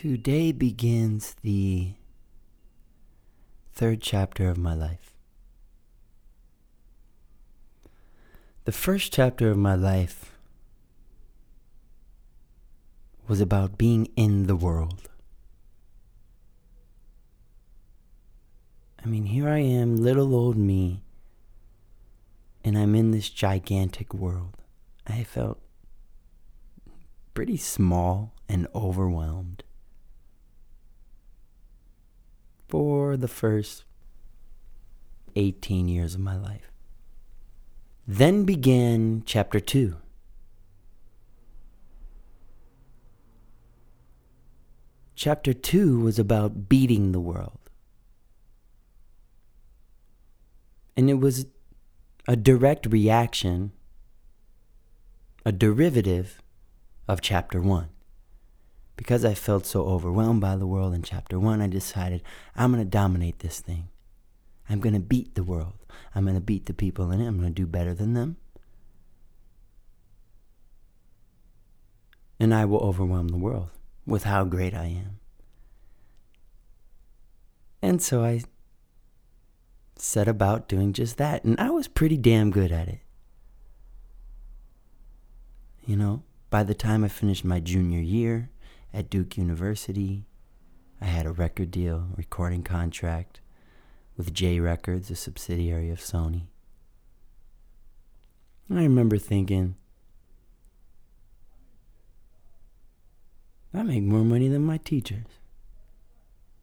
Today begins the third chapter of my life. The first chapter of my life was about being in the world. I mean, here I am, little old me, and I'm in this gigantic world. I felt pretty small and overwhelmed for the first 18 years of my life. Then began chapter 2. Chapter 2 was about beating the world. And it was a direct reaction, a derivative of chapter 1. Because I felt so overwhelmed by the world in chapter 1, I decided I'm going to dominate this thing. I'm going to beat the world. I'm going to beat the people in it. I'm going to do better than them. And I will overwhelm the world with how great I am. And so I set about doing just that. And I was pretty damn good at it. You know, by the time I finished my junior year at Duke University, I had a record deal, recording contract with J Records, a subsidiary of Sony. I remember thinking, I make more money than my teachers.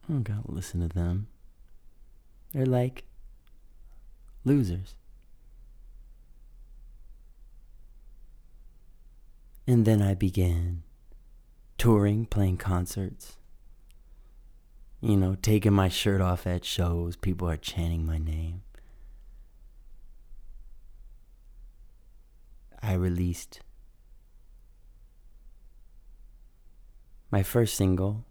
I don't gotta listen to them. They're like losers. And then I began touring, playing concerts. You know, taking my shirt off at shows. People are chanting my name. I released my first single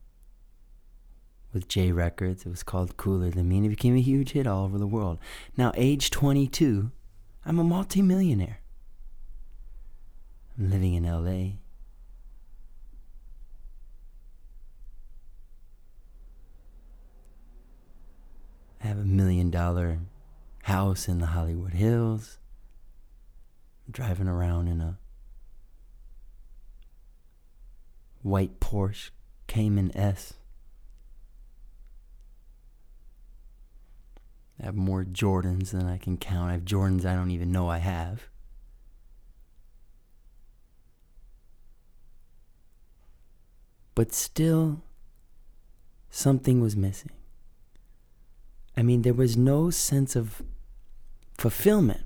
with J Records. It was called Cooler Than Me, and it became a huge hit all over the world. Now, age 22, I'm a multimillionaire. I'm living in LA. Have a million dollar house in the Hollywood Hills. Driving around in a white Porsche Cayman S. I have more Jordans than I can count. I have Jordans I don't even know I have. But still, something was missing. I mean, there was no sense of fulfillment.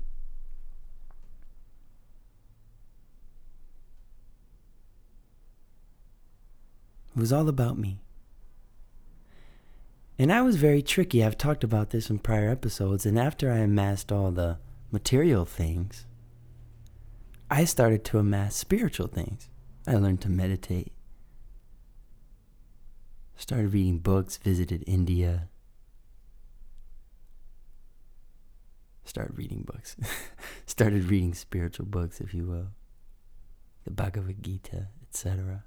It was all about me. And I was very tricky. I've talked about this in prior episodes. And after I amassed all the material things, I started to amass spiritual things. I learned to meditate, started reading books, visited India, started reading books, started reading spiritual books, if you will, the Bhagavad Gita, etc.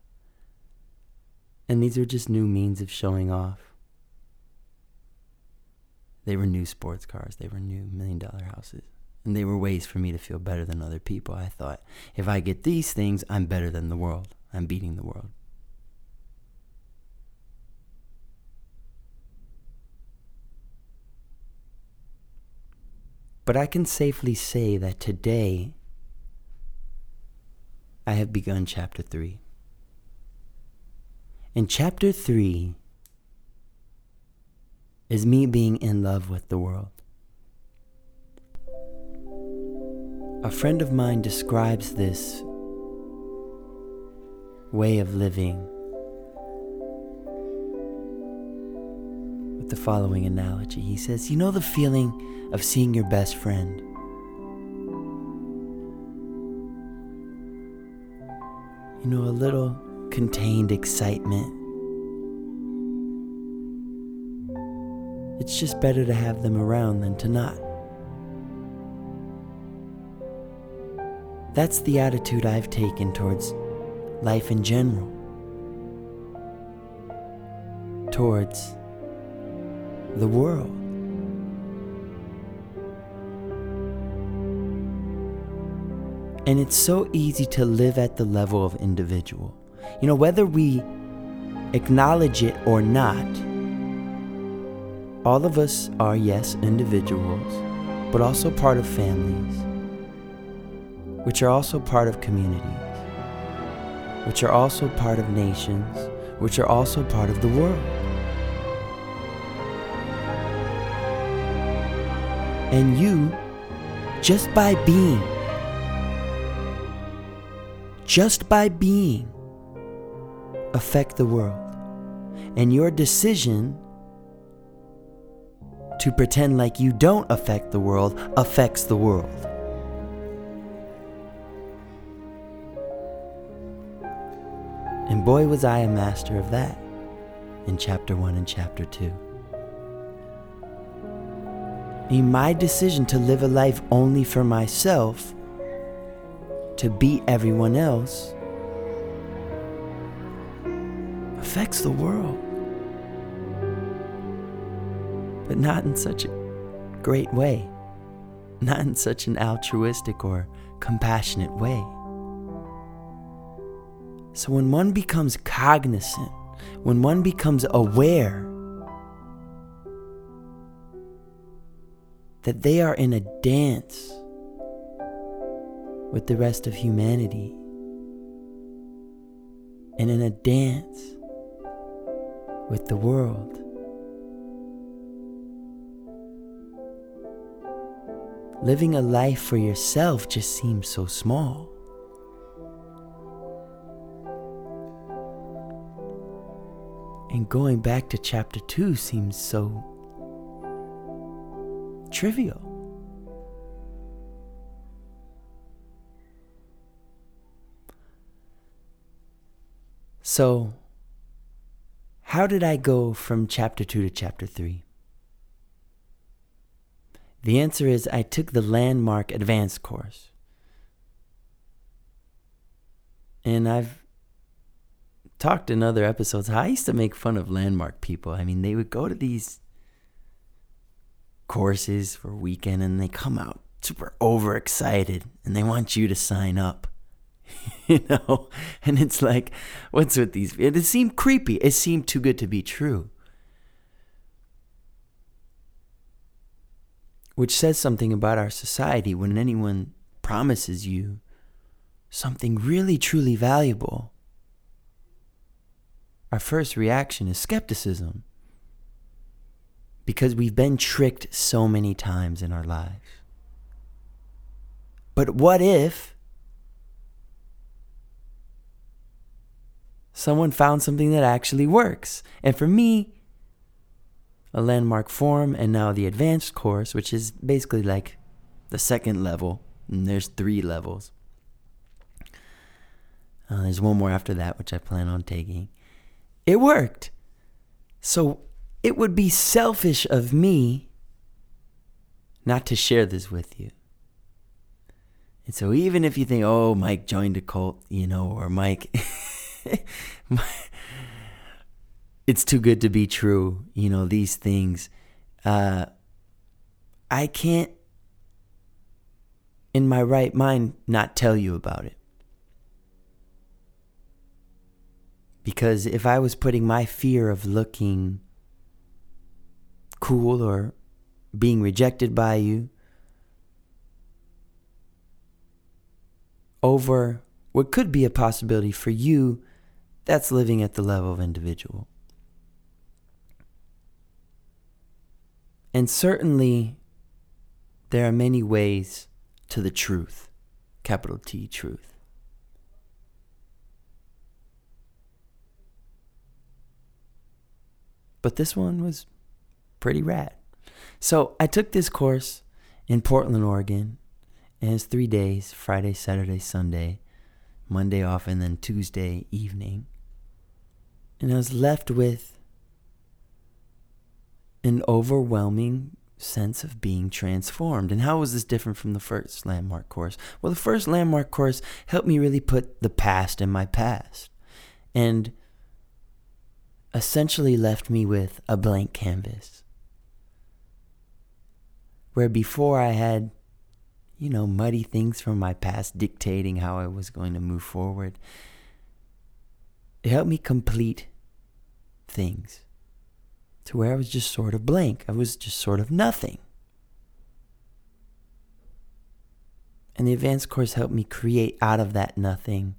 And these are just new means of showing off. They were new sports cars, they were new million dollar houses. And they were ways for me to feel better than other people. I thought, if I get these things, I'm better than the world. I'm beating the world. But I can safely say that today I have begun chapter 3. And chapter 3 is me being in love with the world. A friend of mine describes this way of living with the following analogy. He says, You know the feeling of seeing your best friend? You know, a little contained excitement. It's just better to have them around than to not. That's the attitude I've taken towards life in general. towards the world. And it's so easy to live at the level of individual. You know, whether we acknowledge it or not, all of us are, yes, individuals, but also part of families, which are also part of communities, which are also part of nations, which are also part of the world. And you, just by being, just by being, affect the world. And your decision to pretend like you don't affect the world affects the world. And boy, was I a master of that in chapter 1 and chapter 2. In my decision to live a life only for myself, to beat everyone else, affects the world. But not in such a great way, not in such an altruistic or compassionate way. So when one becomes cognizant, when one becomes aware that they are in a dance with the rest of humanity and in a dance with the world. Living a life for yourself just seems so small. And going back to chapter 2 seems so trivial. So, how did I go from chapter 2 to chapter 3? The answer is I took the landmark advanced course. And I've talked in other episodes I used to make fun of landmark people. I mean, they would go to these courses for weekend and they come out super overexcited and they want you to sign up. you know? And it's like, what's with these? It seemed creepy. It seemed too good to be true. Which says something about our society when anyone promises you something really truly valuable. Our first reaction is skepticism because we've been tricked so many times in our lives. But what if someone found something that actually works? And for me, a Landmark Forum, and now the advanced course, which is basically like the second level. And there's three levels. Uh, there's one more after that, which I plan on taking. It worked. So it would be selfish of me not to share this with you. And so even if you think, oh, Mike joined a cult, you know, or Mike, it's too good to be true. You know, these things. Uh, I can't, in my right mind, not tell you about it. Because if I was putting my fear of looking cool or being rejected by you over what could be a possibility for you, that's living at the level of individual. And certainly, there are many ways to the truth, capital T, truth. But this one was pretty rad. So I took this course in Portland, Oregon, and it's three days Friday, Saturday, Sunday, Monday off, and then Tuesday evening. And I was left with an overwhelming sense of being transformed. And how was this different from the first landmark course? Well, the first landmark course helped me really put the past in my past and essentially left me with a blank canvas. Where before I had, you know, muddy things from my past dictating how I was going to move forward, it helped me complete things to where I was just sort of blank. I was just sort of nothing. And the advanced course helped me create out of that nothing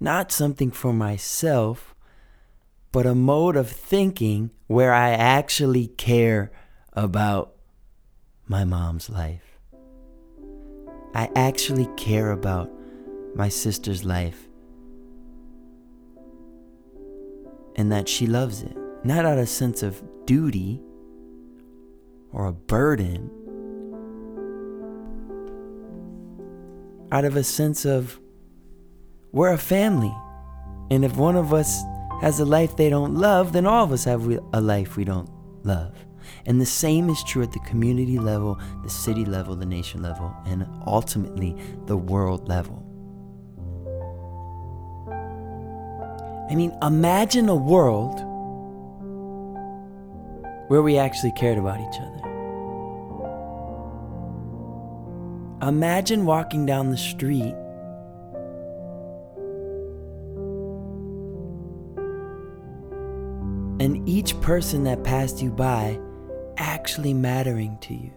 not something for myself, but a mode of thinking where I actually care about my mom's life. I actually care about my sister's life and that she loves it, not out of a sense of duty or a burden, out of a sense of we're a family. And if one of us has a life they don't love, then all of us have a life we don't love. And the same is true at the community level, the city level, the nation level, and ultimately the world level. I mean, imagine a world where we actually cared about each other. Imagine walking down the street and each person that passed you by actually mattering to you.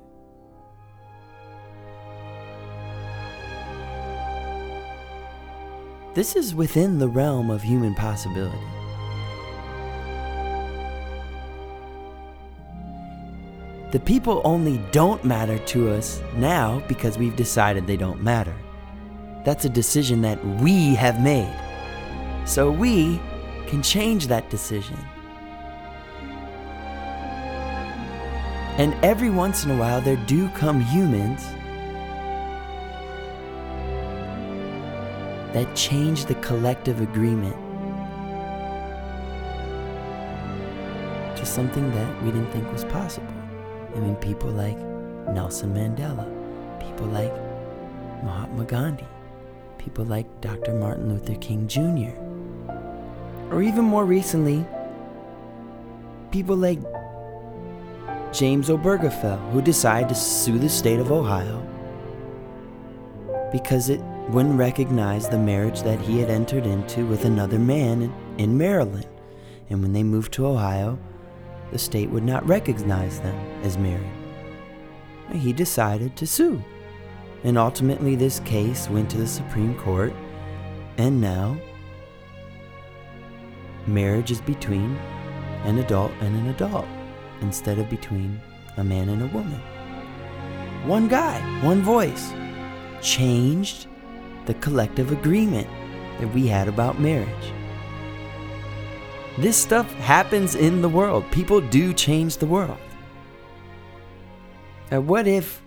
This is within the realm of human possibility. The people only don't matter to us now because we've decided they don't matter. That's a decision that we have made. So we can change that decision. And every once in a while, there do come humans that change the collective agreement to something that we didn't think was possible. I mean, people like Nelson Mandela, people like Mahatma Gandhi, people like Dr. Martin Luther King Jr., or even more recently, people like James Obergefell, who decided to sue the state of Ohio because it wouldn't recognize the marriage that he had entered into with another man in, Maryland. And when they moved to Ohio, the state would not recognize them as married. He decided to sue. And ultimately, this case went to the Supreme Court, and now marriage is between an adult and an adult instead of between a man and a woman. One guy, one voice, changed the collective agreement that we had about marriage. This stuff happens in the world. People do change the world. And what if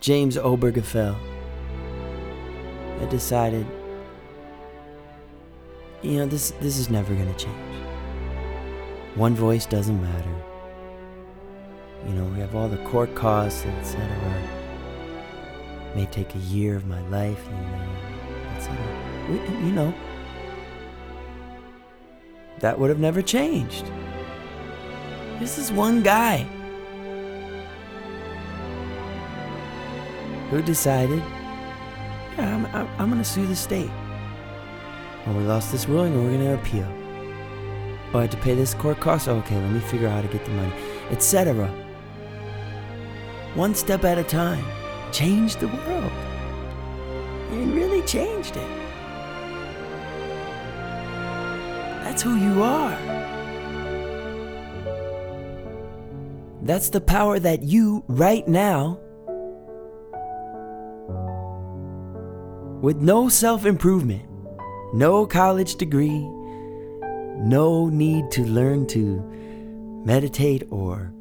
James Obergefell had decided, you know, this, this is never going to change? One voice doesn't matter. You know, we have all the court costs, etc. May take a year of my life, you know, etc. You know, that would have never changed. This is one guy who decided, yeah, I'm, I'm, I'm going to sue the state. Well, we lost this ruling and we're going to appeal. Oh, I had to pay this court cost? Oh, okay, let me figure out how to get the money, etc. One step at a time. Change the world. And really changed it. That's who you are. That's the power that you, right now, with no self improvement, no college degree, no need to learn to meditate or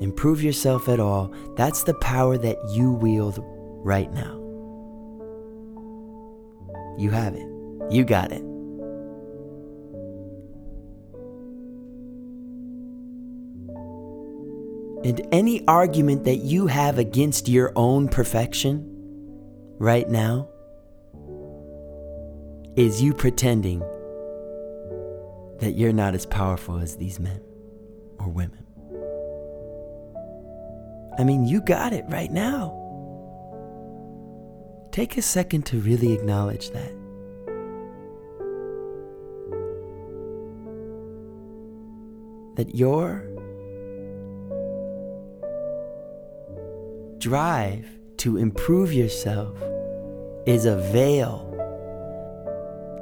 improve yourself at all. That's the power that you wield right now. You have it. You got it. And any argument that you have against your own perfection right now is you pretending that you're not as powerful as these men or women. I mean, you got it right now. Take a second to really acknowledge that. That your drive to improve yourself is a veil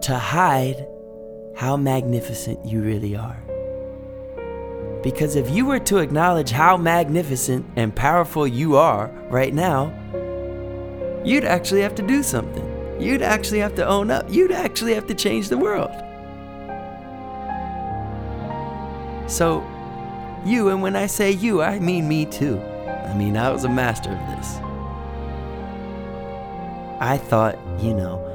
to hide how magnificent you really are. Because if you were to acknowledge how magnificent and powerful you are right now, you'd actually have to do something. You'd actually have to own up. You'd actually have to change the world. So, you, and when I say you, I mean me too. I mean, I was a master of this. I thought, you know,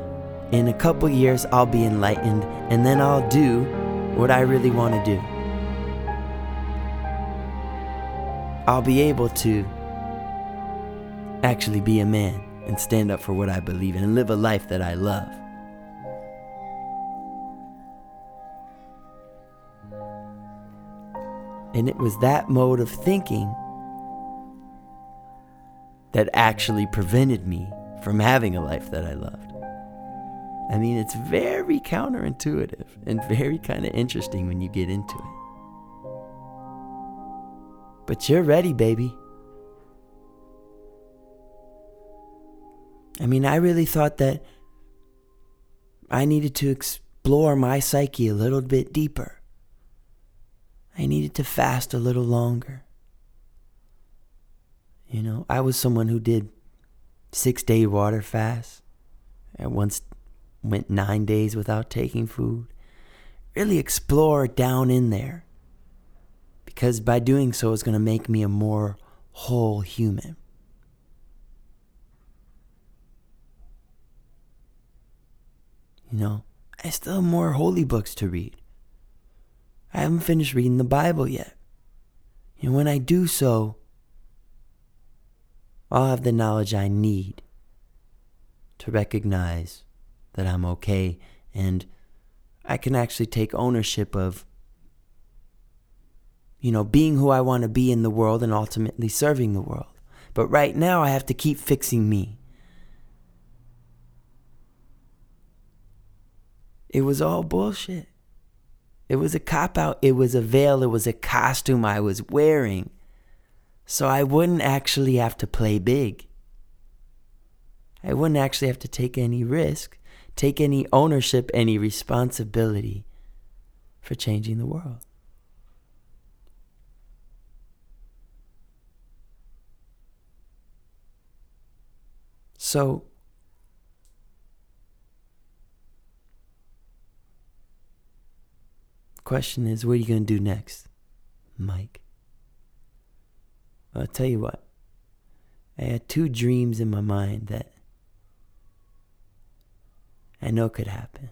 in a couple years I'll be enlightened and then I'll do what I really want to do. I'll be able to actually be a man and stand up for what I believe in and live a life that I love. And it was that mode of thinking that actually prevented me from having a life that I loved. I mean, it's very counterintuitive and very kind of interesting when you get into it. But you're ready, baby. I mean, I really thought that I needed to explore my psyche a little bit deeper. I needed to fast a little longer. You know, I was someone who did six day water fast. I once went nine days without taking food. Really explore down in there. Because by doing so, it's going to make me a more whole human. You know, I still have more holy books to read. I haven't finished reading the Bible yet. And when I do so, I'll have the knowledge I need to recognize that I'm okay and I can actually take ownership of you know being who I want to be in the world and ultimately serving the world. But right now I have to keep fixing me. It was all bullshit. It was a cop out. It was a veil. It was a costume I was wearing. So I wouldn't actually have to play big. I wouldn't actually have to take any risk take any ownership, any responsibility for changing the world. So, question is, what are you going to do next, Mike? I'll tell you what. I had two dreams in my mind that I know could happen.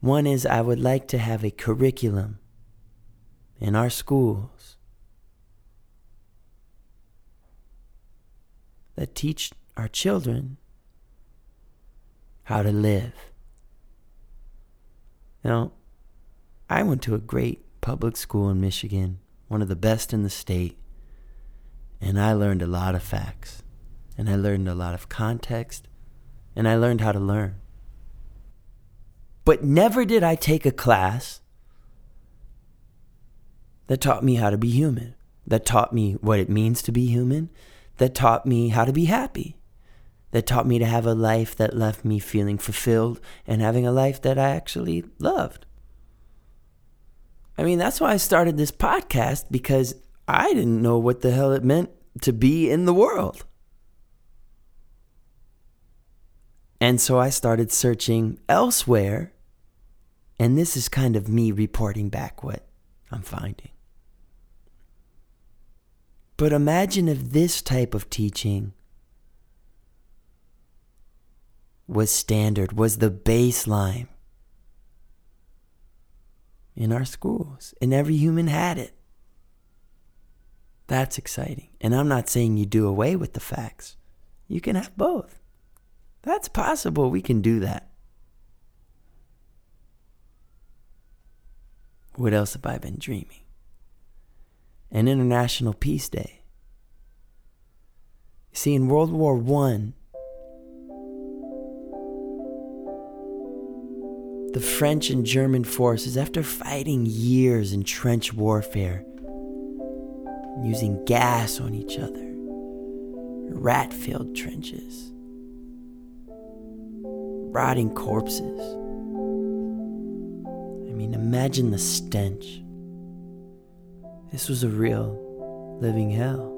One is I would like to have a curriculum in our schools that teach our children how to live. Now, I went to a great public school in Michigan, one of the best in the state, and I learned a lot of facts, and I learned a lot of context, and I learned how to learn. But never did I take a class that taught me how to be human, that taught me what it means to be human, that taught me how to be happy, that taught me to have a life that left me feeling fulfilled and having a life that I actually loved. I mean, that's why I started this podcast because I didn't know what the hell it meant to be in the world. And so I started searching elsewhere. And this is kind of me reporting back what I'm finding. But imagine if this type of teaching was standard, was the baseline in our schools, and every human had it. That's exciting. And I'm not saying you do away with the facts, you can have both. That's possible. We can do that. What else have I been dreaming? An International Peace Day. See, in World War I, the French and German forces, after fighting years in trench warfare, using gas on each other, rat filled trenches, rotting corpses. I mean, imagine the stench. This was a real living hell.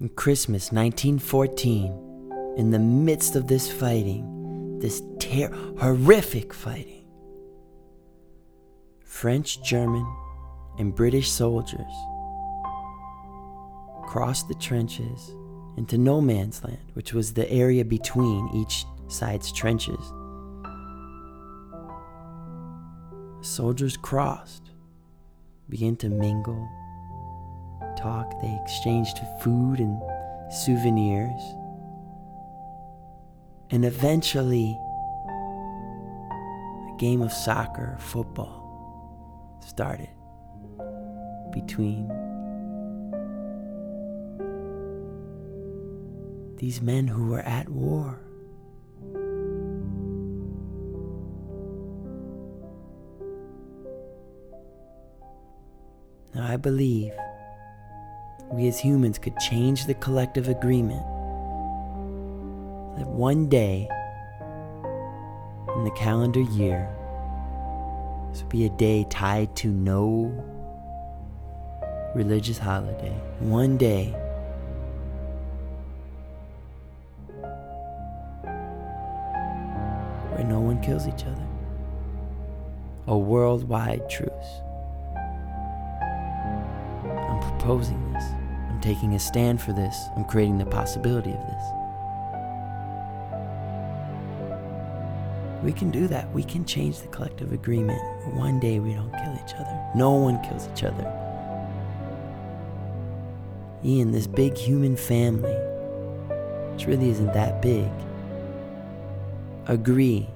In Christmas 1914, in the midst of this fighting, this ter- horrific fighting, French, German, and British soldiers crossed the trenches into no man's land, which was the area between each side's trenches. Soldiers crossed, began to mingle, talk, they exchanged food and souvenirs. And eventually, a game of soccer, football started between these men who were at war. Now, I believe we as humans could change the collective agreement that one day in the calendar year, this would be a day tied to no religious holiday. One day, where no one kills each other. A worldwide truce. I'm proposing this. I'm taking a stand for this. I'm creating the possibility of this. We can do that. We can change the collective agreement. One day we don't kill each other. No one kills each other. Ian, this big human family, which really isn't that big, agree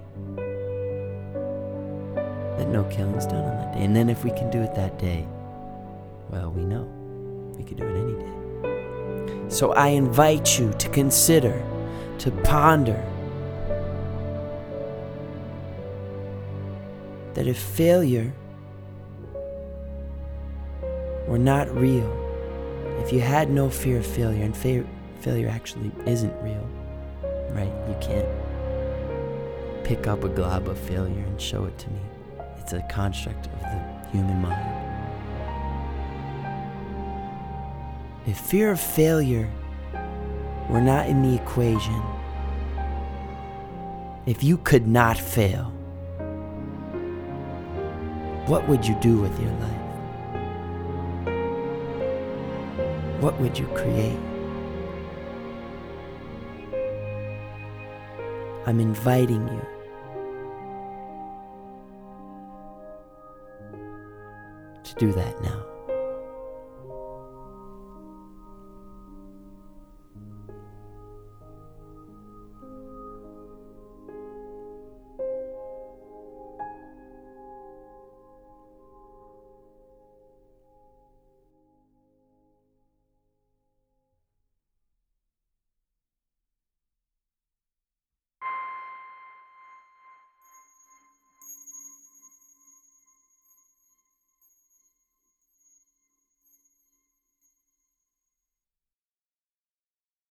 no killing's done on that day. And then if we can do it that day, well, we know we can do it any day. So I invite you to consider, to ponder, that if failure were not real, if you had no fear of failure, and fa- failure actually isn't real, right? You can't pick up a glob of failure and show it to me. It's a construct of the human mind. If fear of failure were not in the equation, if you could not fail, what would you do with your life? What would you create? I'm inviting you do that now.